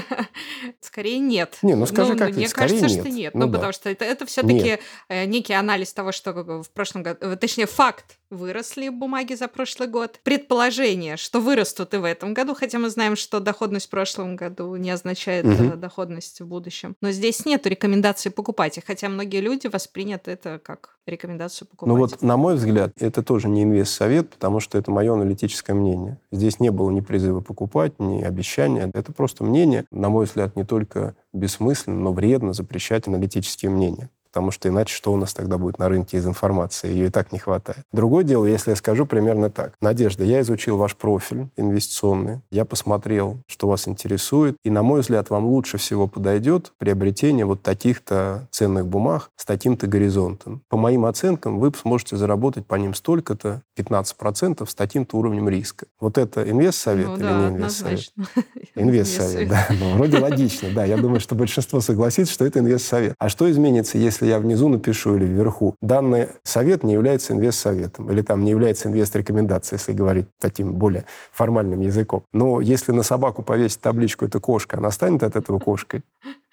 скорее нет. Не, ну скажи, ну, как Мне скорее кажется, нет. что нет. Ну Ну, да. потому что это, это все-таки некий анализ того, что в прошлом году, э, точнее, факт выросли бумаги за прошлый год. Предположение, что вырастут и в этом году, хотя мы знаем, что доходность в прошлом году не означает э, доходность в будущем. Но здесь нет рекомендации покупать, их, хотя многие люди воспринят это как рекомендацию покупать. Ну вот, на мой взгляд, это тоже не инвестсовет, потому что это мое аналитическое мнение. Здесь не было ни призыва покупать, ни обещания. Это просто мнение, на мой взгляд, не только бессмысленно, но вредно запрещать аналитические мнения. Потому что иначе что у нас тогда будет на рынке из информации? Ее и так не хватает. Другое дело, если я скажу примерно так. Надежда, я изучил ваш профиль инвестиционный, я посмотрел, что вас интересует, и, на мой взгляд, вам лучше всего подойдет приобретение вот таких-то ценных бумаг с таким-то горизонтом. По моим оценкам, вы сможете заработать по ним столько-то, 15% с таким-то уровнем риска. Вот это инвестсовет Ну или да, не инвестсовет? Инвестсовет, да. Ну, вроде логично, да. Я думаю, что большинство согласится, что это инвестсовет. А что изменится, если если я внизу напишу или вверху, данный совет не является инвестсоветом, или там не является инвест-рекомендацией, если говорить таким более формальным языком. Но если на собаку повесить табличку «это кошка», она станет от этого кошкой?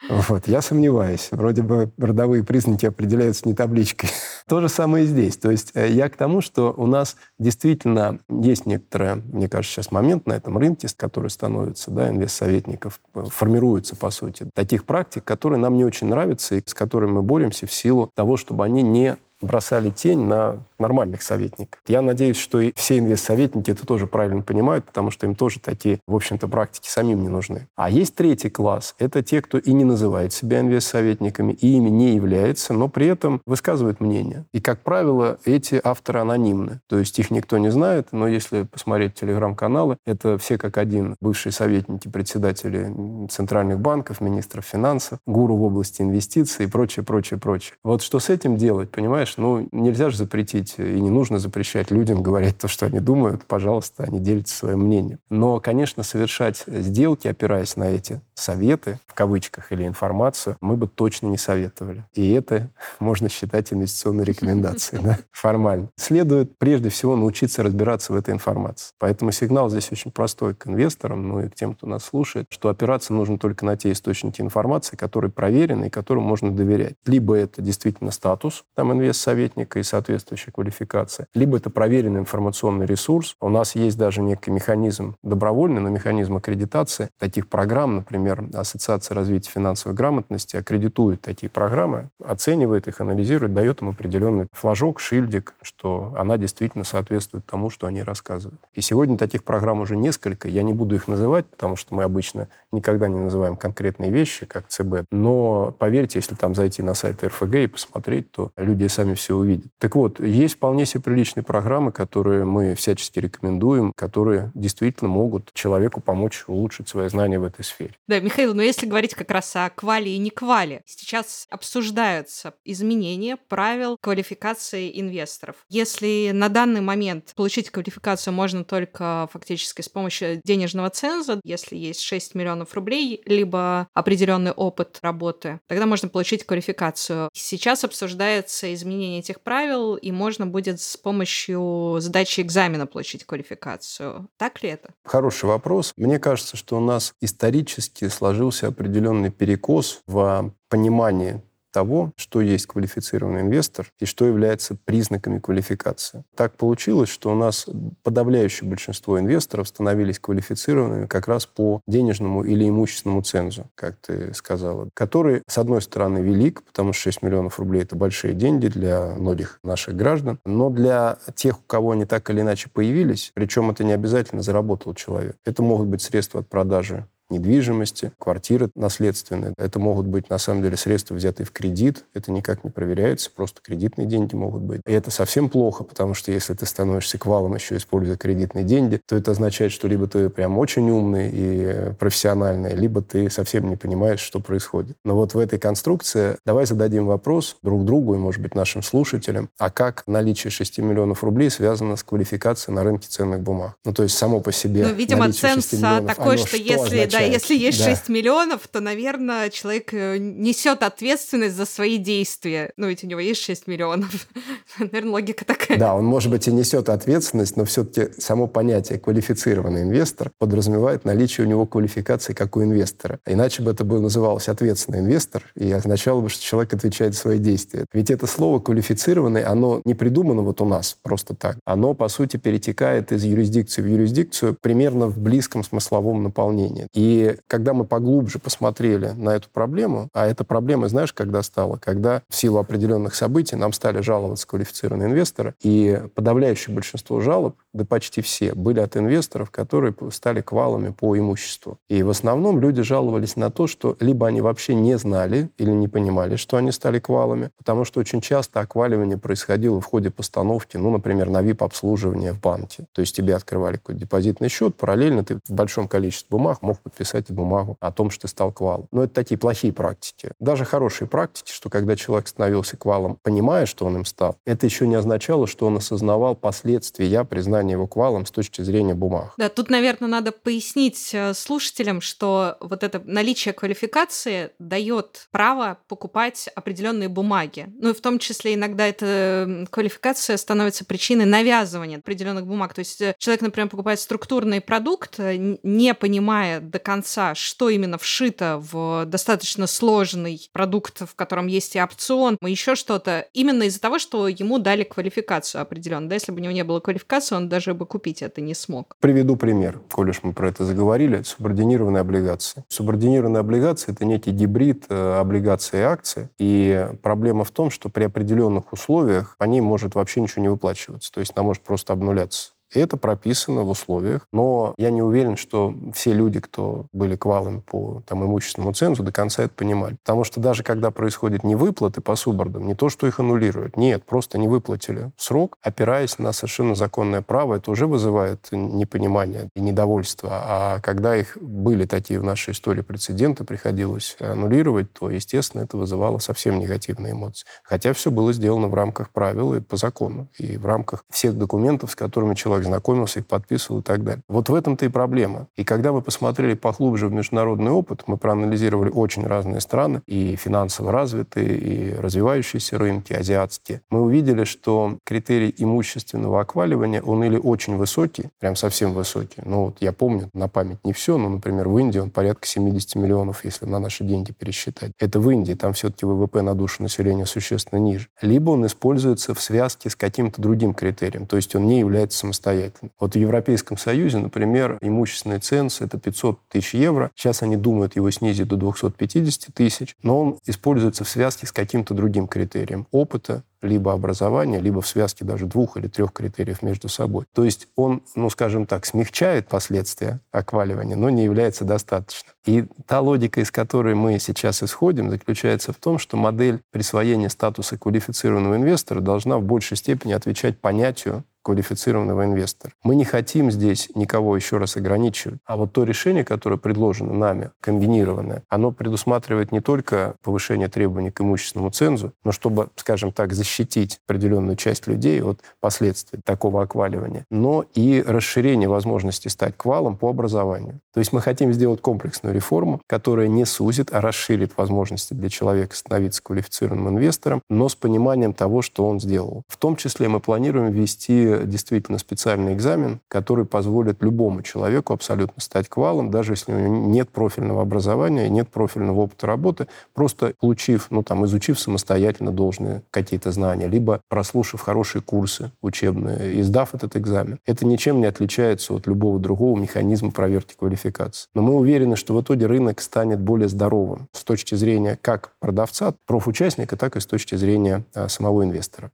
Вот, я сомневаюсь. Вроде бы родовые признаки определяются не табличкой. То же самое и здесь. То есть э, я к тому, что у нас действительно есть некоторые, мне кажется, сейчас момент на этом рынке, который становится, да, инвестсоветников, э, формируется, по сути, таких практик, которые нам не очень нравятся и с которыми мы боремся в силу того, чтобы они не бросали тень на нормальных советников. Я надеюсь, что и все инвестсоветники это тоже правильно понимают, потому что им тоже такие, в общем-то, практики самим не нужны. А есть третий класс. Это те, кто и не называет себя инвестсоветниками, и ими не является, но при этом высказывает мнение. И, как правило, эти авторы анонимны. То есть их никто не знает, но если посмотреть телеграм-каналы, это все как один бывшие советники, председатели центральных банков, министров финансов, гуру в области инвестиций и прочее, прочее, прочее. Вот что с этим делать, понимаешь? Ну, нельзя же запретить запретить и не нужно запрещать людям говорить то, что они думают. Пожалуйста, они делятся своим мнением. Но, конечно, совершать сделки, опираясь на эти советы, в кавычках, или информацию, мы бы точно не советовали. И это можно считать инвестиционной рекомендацией, да, формально. Следует прежде всего научиться разбираться в этой информации. Поэтому сигнал здесь очень простой к инвесторам, ну и к тем, кто нас слушает, что опираться нужно только на те источники информации, которые проверены и которым можно доверять. Либо это действительно статус там инвестсоветника и соответствующая квалификация, либо это проверенный информационный ресурс. У нас есть даже некий механизм добровольный, но механизм аккредитации таких программ, например, Ассоциация развития финансовой грамотности аккредитует такие программы, оценивает их, анализирует, дает им определенный флажок, шильдик, что она действительно соответствует тому, что они рассказывают. И сегодня таких программ уже несколько. Я не буду их называть, потому что мы обычно никогда не называем конкретные вещи, как ЦБ. Но поверьте, если там зайти на сайт РФГ и посмотреть, то люди сами все увидят. Так вот, есть вполне себе приличные программы, которые мы всячески рекомендуем, которые действительно могут человеку помочь улучшить свои знания в этой сфере. Да, Михаил, но если говорить как раз о квале и не квале, сейчас обсуждаются изменения правил квалификации инвесторов. Если на данный момент получить квалификацию можно только фактически с помощью денежного ценза, если есть 6 миллионов рублей, либо определенный опыт работы, тогда можно получить квалификацию. Сейчас обсуждается изменение этих правил, и можно можно будет с помощью сдачи экзамена получить квалификацию. Так ли это? Хороший вопрос. Мне кажется, что у нас исторически сложился определенный перекос в понимании того, что есть квалифицированный инвестор и что является признаками квалификации. Так получилось, что у нас подавляющее большинство инвесторов становились квалифицированными как раз по денежному или имущественному цензу, как ты сказала, который, с одной стороны, велик, потому что 6 миллионов рублей — это большие деньги для многих наших граждан, но для тех, у кого они так или иначе появились, причем это не обязательно заработал человек, это могут быть средства от продажи недвижимости, квартиры наследственные. Это могут быть, на самом деле, средства, взятые в кредит. Это никак не проверяется, просто кредитные деньги могут быть. И это совсем плохо, потому что если ты становишься квалом, еще используя кредитные деньги, то это означает, что либо ты прям очень умный и профессиональный, либо ты совсем не понимаешь, что происходит. Но вот в этой конструкции давай зададим вопрос друг другу и, может быть, нашим слушателям, а как наличие 6 миллионов рублей связано с квалификацией на рынке ценных бумаг? Ну, то есть само по себе Ну, видимо, ценз такой, что, что если, да, если есть да. 6 миллионов, то, наверное, человек э, несет ответственность за свои действия. Ну, ведь у него есть 6 миллионов. наверное, логика такая. Да, он, может быть, и несет ответственность, но все-таки само понятие квалифицированный инвестор подразумевает наличие у него квалификации как у инвестора. Иначе бы это было называлось ответственный инвестор, и означало бы, что человек отвечает за свои действия. Ведь это слово квалифицированный, оно не придумано вот у нас просто так. Оно, по сути, перетекает из юрисдикции в юрисдикцию примерно в близком смысловом наполнении. И когда мы поглубже посмотрели на эту проблему, а эта проблема, знаешь, когда стала? Когда в силу определенных событий нам стали жаловаться квалифицированные инвесторы, и подавляющее большинство жалоб, да почти все, были от инвесторов, которые стали квалами по имуществу. И в основном люди жаловались на то, что либо они вообще не знали или не понимали, что они стали квалами, потому что очень часто окваливание происходило в ходе постановки, ну, например, на VIP-обслуживание в банке. То есть тебе открывали какой-то депозитный счет, параллельно ты в большом количестве бумаг мог подписать бумагу о том, что ты стал квалом. Но это такие плохие практики. Даже хорошие практики, что когда человек становился квалом, понимая, что он им стал, это еще не означало, что он осознавал последствия признания признание его с точки зрения бумаг. Да, тут, наверное, надо пояснить э, слушателям, что вот это наличие квалификации дает право покупать определенные бумаги. Ну и в том числе иногда эта квалификация становится причиной навязывания определенных бумаг. То есть э, человек, например, покупает структурный продукт, э, не понимая до конца, что именно вшито в достаточно сложный продукт, в котором есть и опцион, и еще что-то, именно из-за того, что ему дали квалификацию определенную. Да, если бы у него не было квалификации, он даже бы купить это не смог. Приведу пример, коль уж мы про это заговорили. Субординированные облигации. Субординированные облигации – это некий гибрид э, облигаций и акций. И проблема в том, что при определенных условиях по ней может вообще ничего не выплачиваться. То есть она может просто обнуляться. И это прописано в условиях. Но я не уверен, что все люди, кто были квалами по там, имущественному цензу, до конца это понимали. Потому что даже когда происходят невыплаты по субордам, не то, что их аннулируют, нет, просто не выплатили срок, опираясь на совершенно законное право, это уже вызывает непонимание и недовольство. А когда их были такие в нашей истории прецеденты, приходилось аннулировать, то, естественно, это вызывало совсем негативные эмоции. Хотя все было сделано в рамках правил и по закону, и в рамках всех документов, с которыми человек человек знакомился, их подписывал и так далее. Вот в этом-то и проблема. И когда мы посмотрели поглубже в международный опыт, мы проанализировали очень разные страны, и финансово развитые, и развивающиеся рынки, азиатские, мы увидели, что критерий имущественного окваливания, он или очень высокий, прям совсем высокий. Ну вот я помню на память не все, но, например, в Индии он порядка 70 миллионов, если на наши деньги пересчитать. Это в Индии, там все-таки ВВП на душу населения существенно ниже. Либо он используется в связке с каким-то другим критерием, то есть он не является самостоятельным самостоятельно. Вот в Европейском Союзе, например, имущественный ценз – это 500 тысяч евро. Сейчас они думают его снизить до 250 тысяч, но он используется в связке с каким-то другим критерием опыта, либо образования, либо в связке даже двух или трех критериев между собой. То есть он, ну, скажем так, смягчает последствия окваливания, но не является достаточным. И та логика, из которой мы сейчас исходим, заключается в том, что модель присвоения статуса квалифицированного инвестора должна в большей степени отвечать понятию квалифицированного инвестора. Мы не хотим здесь никого еще раз ограничивать. А вот то решение, которое предложено нами, комбинированное, оно предусматривает не только повышение требований к имущественному цензу, но чтобы, скажем так, защитить определенную часть людей от последствий такого окваливания, но и расширение возможности стать квалом по образованию. То есть мы хотим сделать комплексную реформу, которая не сузит, а расширит возможности для человека становиться квалифицированным инвестором, но с пониманием того, что он сделал. В том числе мы планируем ввести действительно специальный экзамен, который позволит любому человеку абсолютно стать квалом, даже если у него нет профильного образования, нет профильного опыта работы, просто получив, ну там, изучив самостоятельно должные какие-то знания, либо прослушав хорошие курсы учебные и сдав этот экзамен. Это ничем не отличается от любого другого механизма проверки квалификации. Но мы уверены, что в итоге рынок станет более здоровым с точки зрения как продавца, профучастника, так и с точки зрения а, самого инвестора.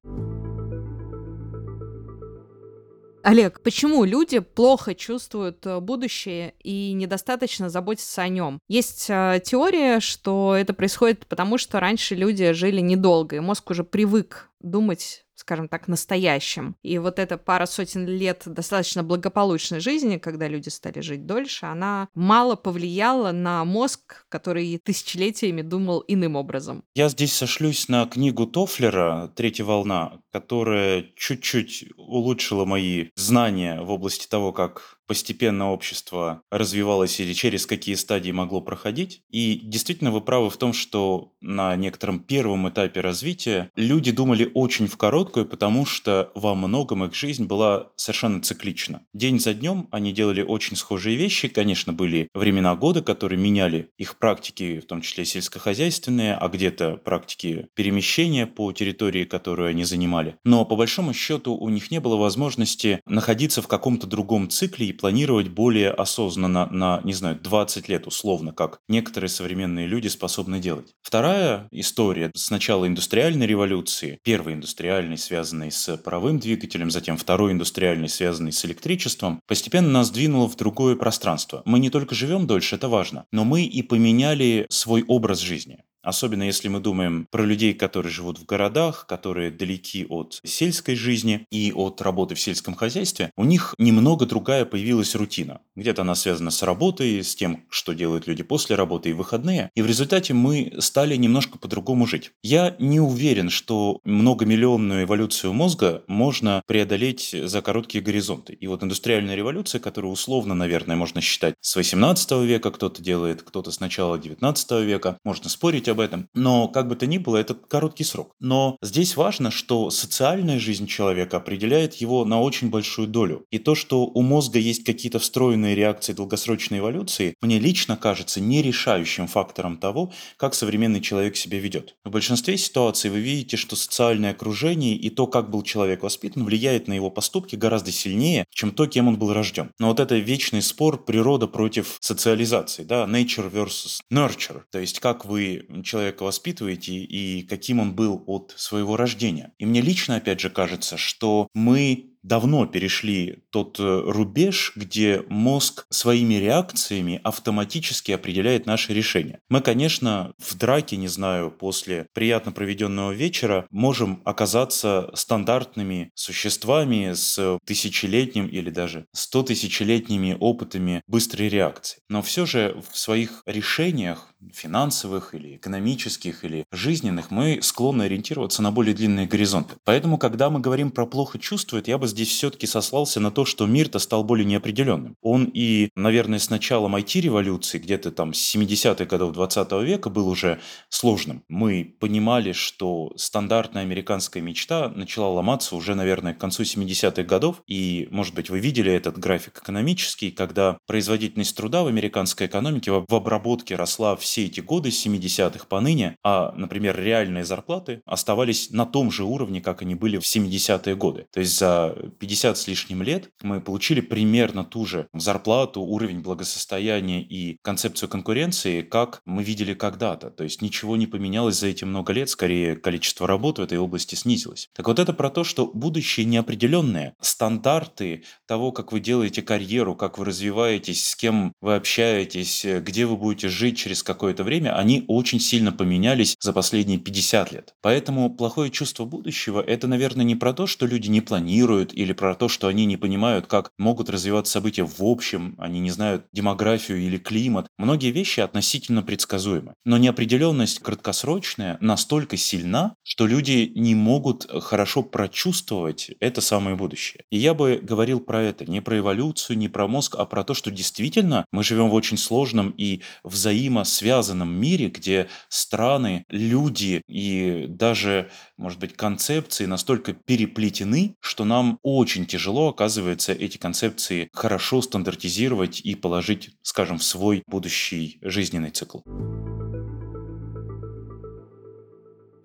Олег, почему люди плохо чувствуют э, будущее и недостаточно заботятся о нем? Есть э, теория, что это происходит потому, что раньше люди жили недолго, и мозг уже привык думать скажем так, настоящим. И вот эта пара сотен лет достаточно благополучной жизни, когда люди стали жить дольше, она мало повлияла на мозг, который тысячелетиями думал иным образом. Я здесь сошлюсь на книгу Тофлера «Третья волна», которая чуть-чуть улучшила мои знания в области того, как постепенно общество развивалось или через какие стадии могло проходить. И действительно вы правы в том, что на некотором первом этапе развития люди думали очень в короткую, потому что во многом их жизнь была совершенно циклична. День за днем они делали очень схожие вещи. Конечно, были времена года, которые меняли их практики, в том числе сельскохозяйственные, а где-то практики перемещения по территории, которую они занимали. Но по большому счету у них не было возможности находиться в каком-то другом цикле и планировать более осознанно на, не знаю, 20 лет условно, как некоторые современные люди способны делать. Вторая история с начала индустриальной революции, первый индустриальный, связанный с паровым двигателем, затем второй индустриальный, связанный с электричеством, постепенно нас двинуло в другое пространство. Мы не только живем дольше, это важно, но мы и поменяли свой образ жизни. Особенно если мы думаем про людей, которые живут в городах, которые далеки от сельской жизни и от работы в сельском хозяйстве, у них немного другая появилась рутина. Где-то она связана с работой, с тем, что делают люди после работы и выходные. И в результате мы стали немножко по-другому жить. Я не уверен, что многомиллионную эволюцию мозга можно преодолеть за короткие горизонты. И вот индустриальная революция, которую условно, наверное, можно считать с 18 века кто-то делает, кто-то с начала 19 века, можно спорить об этом. Но как бы то ни было, это короткий срок. Но здесь важно, что социальная жизнь человека определяет его на очень большую долю. И то, что у мозга есть какие-то встроенные реакции долгосрочной эволюции, мне лично кажется нерешающим фактором того, как современный человек себя ведет. В большинстве ситуаций вы видите, что социальное окружение и то, как был человек воспитан, влияет на его поступки гораздо сильнее, чем то, кем он был рожден. Но вот это вечный спор природа против социализации, да, nature versus nurture, то есть как вы человека воспитываете и каким он был от своего рождения. И мне лично, опять же, кажется, что мы давно перешли тот э, рубеж, где мозг своими реакциями автоматически определяет наши решения. Мы, конечно, в драке, не знаю, после приятно проведенного вечера можем оказаться стандартными существами с тысячелетним или даже сто тысячелетними опытами быстрой реакции. Но все же в своих решениях финансовых или экономических или жизненных, мы склонны ориентироваться на более длинные горизонты. Поэтому, когда мы говорим про плохо чувствует, я бы здесь все-таки сослался на то, что мир-то стал более неопределенным. Он и, наверное, с началом IT-революции, где-то там с 70-х годов 20 века был уже сложным. Мы понимали, что стандартная американская мечта начала ломаться уже, наверное, к концу 70-х годов. И, может быть, вы видели этот график экономический, когда производительность труда в американской экономике в обработке росла в все эти годы, с 70-х по ныне, а, например, реальные зарплаты оставались на том же уровне, как они были в 70-е годы. То есть за 50 с лишним лет мы получили примерно ту же зарплату, уровень благосостояния и концепцию конкуренции, как мы видели когда-то. То есть ничего не поменялось за эти много лет, скорее количество работ в этой области снизилось. Так вот это про то, что будущее неопределенное. Стандарты того, как вы делаете карьеру, как вы развиваетесь, с кем вы общаетесь, где вы будете жить через какое какое-то время, они очень сильно поменялись за последние 50 лет. Поэтому плохое чувство будущего – это, наверное, не про то, что люди не планируют или про то, что они не понимают, как могут развиваться события в общем, они не знают демографию или климат. Многие вещи относительно предсказуемы. Но неопределенность краткосрочная настолько сильна, что люди не могут хорошо прочувствовать это самое будущее. И я бы говорил про это, не про эволюцию, не про мозг, а про то, что действительно мы живем в очень сложном и взаимосвязанном связанном мире, где страны, люди и даже, может быть, концепции настолько переплетены, что нам очень тяжело, оказывается, эти концепции хорошо стандартизировать и положить, скажем, в свой будущий жизненный цикл.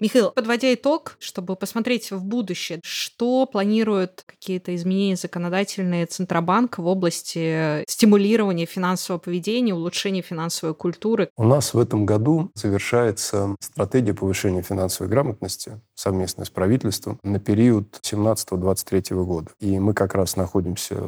Михаил, подводя итог, чтобы посмотреть в будущее, что планируют какие-то изменения законодательные Центробанк в области стимулирования финансового поведения, улучшения финансовой культуры? У нас в этом году завершается стратегия повышения финансовой грамотности совместно с правительством на период 17-23 года. И мы как раз находимся,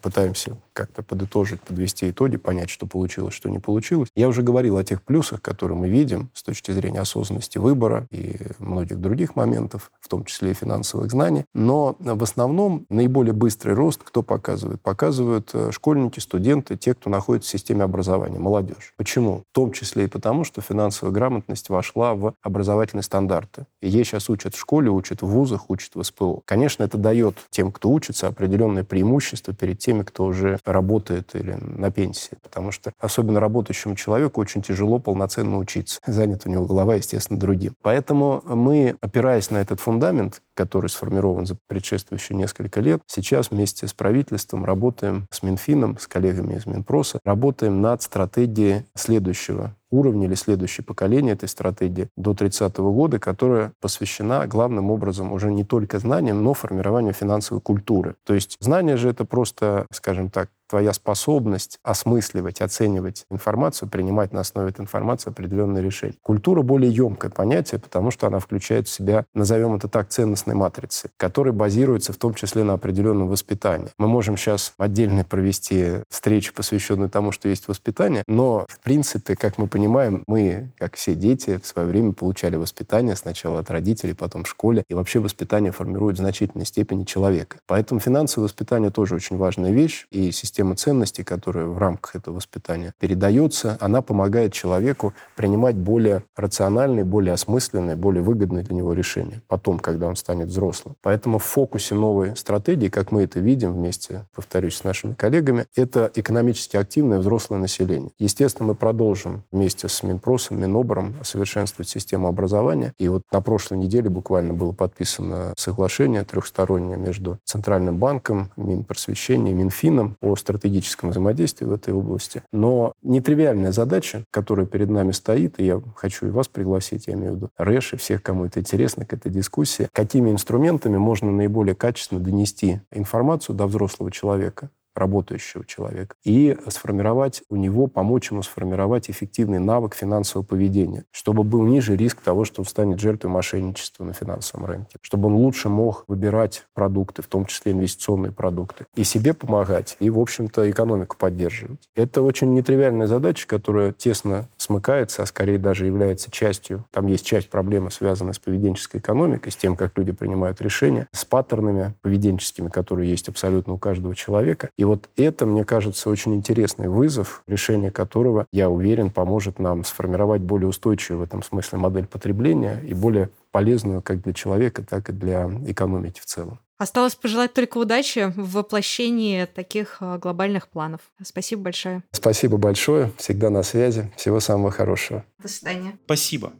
пытаемся как-то подытожить, подвести итоги, понять, что получилось, что не получилось. Я уже говорил о тех плюсах, которые мы видим с точки зрения осознанности выбора и многих других моментов, в том числе и финансовых знаний. Но в основном наиболее быстрый рост кто показывает? Показывают э, школьники, студенты, те, кто находится в системе образования, молодежь. Почему? В том числе и потому, что финансовая грамотность вошла в образовательные стандарты. И ей сейчас учат в школе, учат в вузах, учат в СПО. Конечно, это дает тем, кто учится, определенное преимущество перед теми, кто уже работает или на пенсии. Потому что особенно работающему человеку очень тяжело полноценно учиться. Занят у него голова, естественно, другим. Поэтому мы, опираясь на этот фундамент, который сформирован за предшествующие несколько лет, сейчас вместе с правительством работаем с Минфином, с коллегами из Минпроса, работаем над стратегией следующего уровня или следующее поколение этой стратегии до 30 года, которая посвящена главным образом уже не только знаниям, но формированию финансовой культуры. То есть знание же это просто, скажем так, твоя способность осмысливать, оценивать информацию, принимать на основе этой информации определенные решения. Культура более емкое понятие, потому что она включает в себя, назовем это так, ценностной матрицы, которая базируется в том числе на определенном воспитании. Мы можем сейчас отдельно провести встречу, посвященную тому, что есть воспитание, но, в принципе, как мы понимаем, мы, как все дети, в свое время получали воспитание сначала от родителей, потом в школе, и вообще воспитание формирует в значительной степени человека. Поэтому финансовое воспитание тоже очень важная вещь, и система ценностей, которая в рамках этого воспитания передается, она помогает человеку принимать более рациональные, более осмысленные, более выгодные для него решения потом, когда он станет взрослым. Поэтому в фокусе новой стратегии, как мы это видим вместе, повторюсь, с нашими коллегами, это экономически активное взрослое население. Естественно, мы продолжим вместе с Минпросом, Минобром совершенствовать систему образования. И вот на прошлой неделе буквально было подписано соглашение трехстороннее между Центральным банком, Минпросвещением, Минфином о стратегическом взаимодействии в этой области. Но нетривиальная задача, которая перед нами стоит, и я хочу и вас пригласить, я имею в виду РЭШ и всех, кому это интересно, к этой дискуссии, какими инструментами можно наиболее качественно донести информацию до взрослого человека, работающего человека, и сформировать у него, помочь ему сформировать эффективный навык финансового поведения, чтобы был ниже риск того, что он станет жертвой мошенничества на финансовом рынке, чтобы он лучше мог выбирать продукты, в том числе инвестиционные продукты, и себе помогать, и, в общем-то, экономику поддерживать. Это очень нетривиальная задача, которая тесно смыкается, а скорее даже является частью, там есть часть проблемы, связанная с поведенческой экономикой, с тем, как люди принимают решения, с паттернами поведенческими, которые есть абсолютно у каждого человека. И вот это, мне кажется, очень интересный вызов, решение которого, я уверен, поможет нам сформировать более устойчивую в этом смысле модель потребления и более полезную как для человека, так и для экономики в целом. Осталось пожелать только удачи в воплощении таких э, глобальных планов. Спасибо большое. Спасибо большое. Всегда на связи. Всего самого хорошего. До свидания. Спасибо.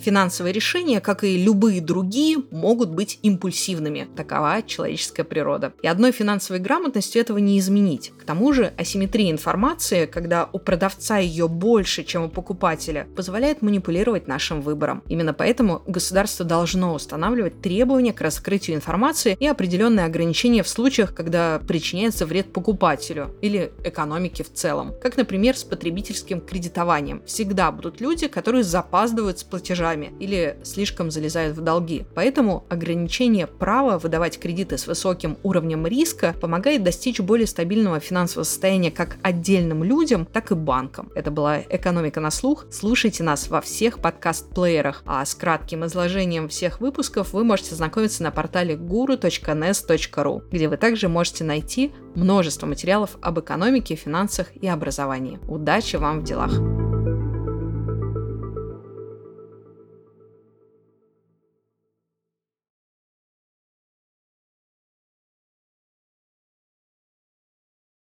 Финансовые решения, как и любые другие, могут быть импульсивными. Такова человеческая природа. И одной финансовой грамотностью этого не изменить. К тому же асимметрия информации, когда у продавца ее больше, чем у покупателя, позволяет манипулировать нашим выбором. Именно поэтому государство должно устанавливать требования к раскрытию информации и определенные ограничения в случаях, когда причиняется вред покупателю или экономике в целом. Как, например, с потребительским кредитованием. Всегда будут люди, которые запаздывают с платежами платежами или слишком залезают в долги. Поэтому ограничение права выдавать кредиты с высоким уровнем риска помогает достичь более стабильного финансового состояния как отдельным людям, так и банкам. Это была «Экономика на слух». Слушайте нас во всех подкаст-плеерах, а с кратким изложением всех выпусков вы можете знакомиться на портале guru.nes.ru, где вы также можете найти множество материалов об экономике, финансах и образовании. Удачи вам в делах!